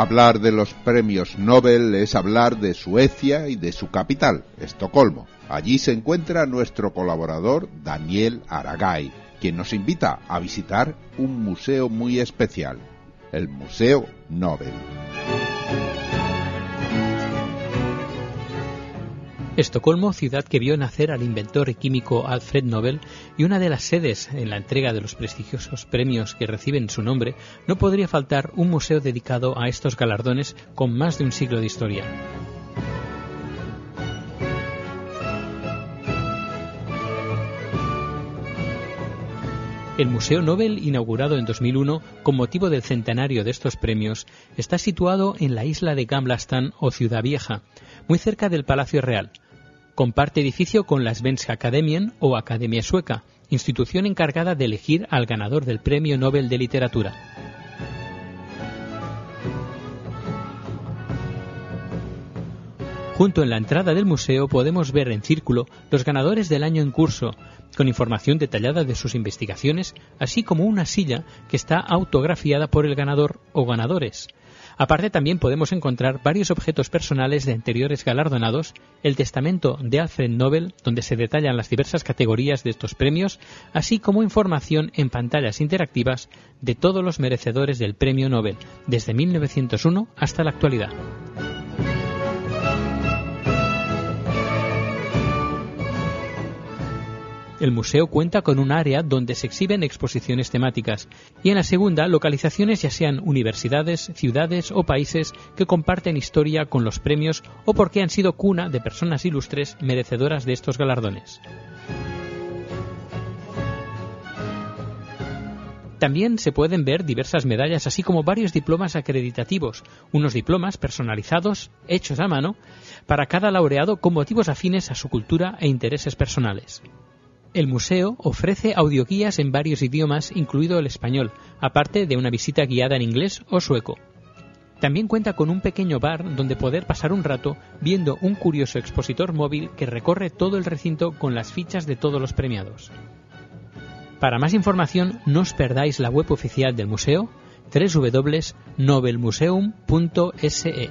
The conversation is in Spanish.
Hablar de los premios Nobel es hablar de Suecia y de su capital, Estocolmo. Allí se encuentra nuestro colaborador Daniel Aragay, quien nos invita a visitar un museo muy especial, el Museo Nobel. Estocolmo, ciudad que vio nacer al inventor y químico Alfred Nobel y una de las sedes en la entrega de los prestigiosos premios que reciben su nombre, no podría faltar un museo dedicado a estos galardones con más de un siglo de historia. El Museo Nobel, inaugurado en 2001 con motivo del centenario de estos premios, está situado en la isla de Gamlastan o Ciudad Vieja, muy cerca del Palacio Real. Comparte edificio con la Svenska Akademien o Academia Sueca, institución encargada de elegir al ganador del Premio Nobel de Literatura. Junto en la entrada del museo podemos ver en círculo los ganadores del año en curso, con información detallada de sus investigaciones, así como una silla que está autografiada por el ganador o ganadores. Aparte también podemos encontrar varios objetos personales de anteriores galardonados, el testamento de Alfred Nobel, donde se detallan las diversas categorías de estos premios, así como información en pantallas interactivas de todos los merecedores del Premio Nobel, desde 1901 hasta la actualidad. El museo cuenta con un área donde se exhiben exposiciones temáticas y en la segunda localizaciones ya sean universidades, ciudades o países que comparten historia con los premios o porque han sido cuna de personas ilustres merecedoras de estos galardones. También se pueden ver diversas medallas, así como varios diplomas acreditativos, unos diplomas personalizados, hechos a mano, para cada laureado con motivos afines a su cultura e intereses personales. El museo ofrece audioguías en varios idiomas, incluido el español, aparte de una visita guiada en inglés o sueco. También cuenta con un pequeño bar donde poder pasar un rato viendo un curioso expositor móvil que recorre todo el recinto con las fichas de todos los premiados. Para más información, no os perdáis la web oficial del museo www.nobelmuseum.se.